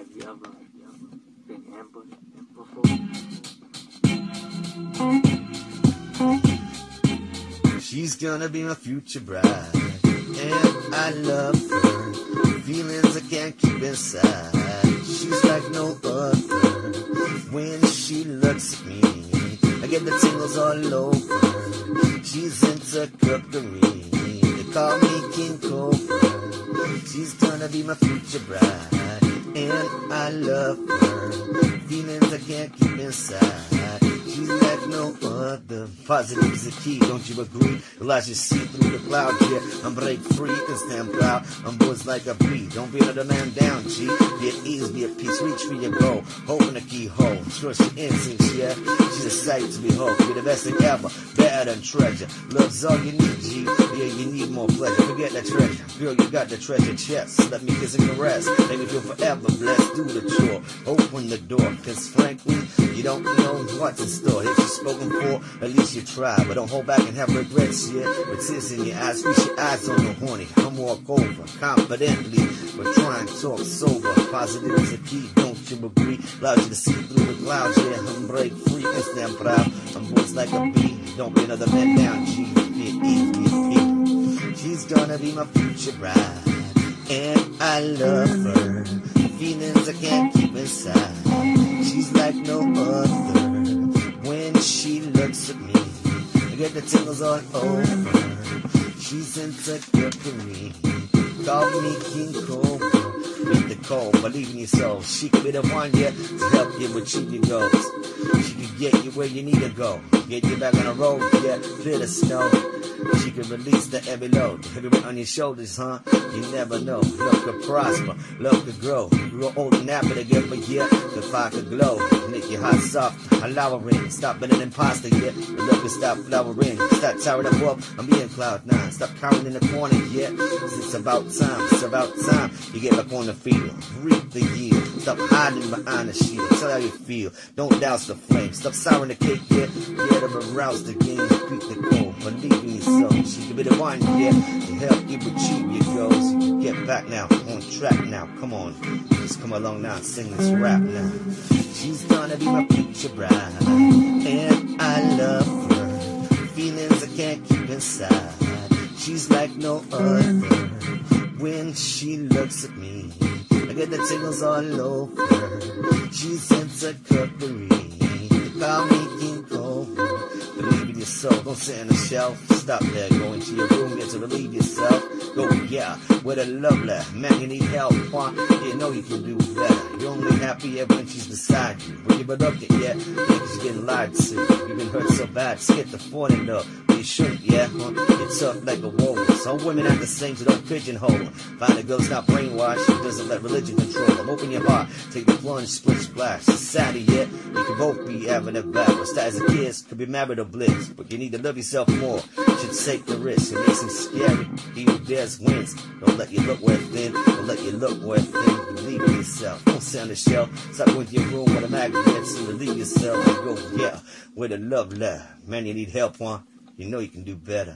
Have you ever, have you ever been ambushed before? She's gonna be my future bride, and I love her. Feelings I can't keep inside. She's like no other. When she looks at me, I get the tingles all over. She's into cookery. Call me King Cobra. She's gonna be my future bride, and I love her. I can't keep inside. She's like no other. Positive is the key, don't you agree? Well, I see through the clouds, yeah. I'm break free and stand proud. I'm boys like a bee. Don't be another man down, G. Be at ease, be at peace, reach for your goal. Open the keyhole, trust your instincts, yeah. She's a sight to behold. Be the best thing ever, better than treasure. Love's all you need, G. Yeah, you need more pleasure. Forget that treasure. Girl, you got the treasure chest. Let me kiss and caress. Make me feel forever blessed. Do the chore. Open the door. Cause you don't know what's in store. If you're spoken for, at least you try. But don't hold back and have regrets, yeah. With tears in your eyes, feast your eyes on the horny. I'm walk over confidently, but try and talk sober. Positive is a key, don't you agree? Allows you to see through the clouds, yeah. I'm break free and stand proud. I'm voiced like a bee. Don't be another man down, G. She's gonna be my future bride, and I love her. Feelings I can't keep inside. She's like no other. When she looks at me, I get the tingles all over. She's into cookery. Call me King Cobra. Beat the cold, believe in yourself. She could be the one, yeah, to help you achieve your goals. She could get you where you need to go. Get you back on the road, yeah, clear the snow. She can release the heavy load. Heavy weight on your shoulders, huh? You never know. Love could prosper, love could grow. Grow old happy to get, but yeah, the fire could glow. Make your heart soft, allowing. Stop being an imposter, yeah. The love could stop flowering. Stop towering up. I'm being cloud nine. Stop cowering in the corner, yeah. It's about time, it's about time. You get back on the field, reap the yield. Stop hiding behind the shield. Tell how you feel. Don't douse the flame. Stop souring the cake, yeah. Get them arouse the game. Beat the cold. Believe in yourself. She could be the one, yeah, to help you achieve your goals. You get back now, on track now. Come on, just come along now, sing this rap now. She's gonna be my future bride, and I love her. Feelings I can't keep inside. She's like no other. When she looks at me, I get the tingles all over. She's into cookery. They call yourself, don't sit in the shelf. Stop there, go into your room, get to relieve yourself. Go, yeah, with a lovely man, you need help, huh? You know you can do better. You're only happier when she's beside you. When you've been up it yet, She's getting lied to. You've been hurt so bad, skip the phone and up. You shouldn't, yeah, huh? It's up like a walrus. Some women act the same, so don't pigeonhole them. Find a girl that's not brainwashed, who doesn't let religion control them. Open your heart, take the plunge, split splash. Society, yeah, you can both be having it backwards. As a kiss, could be married or bliss, but you need to love yourself more. You should take the risk. It makes him scary. He who dares wins. Don't let you look within. Don't let you look within. Believe in yourself. Don't sit on the shelf. Stop going to your room with a magnets and relieve yourself. And go, yeah, with a love letter. Man, you need help, huh? You know you can do better.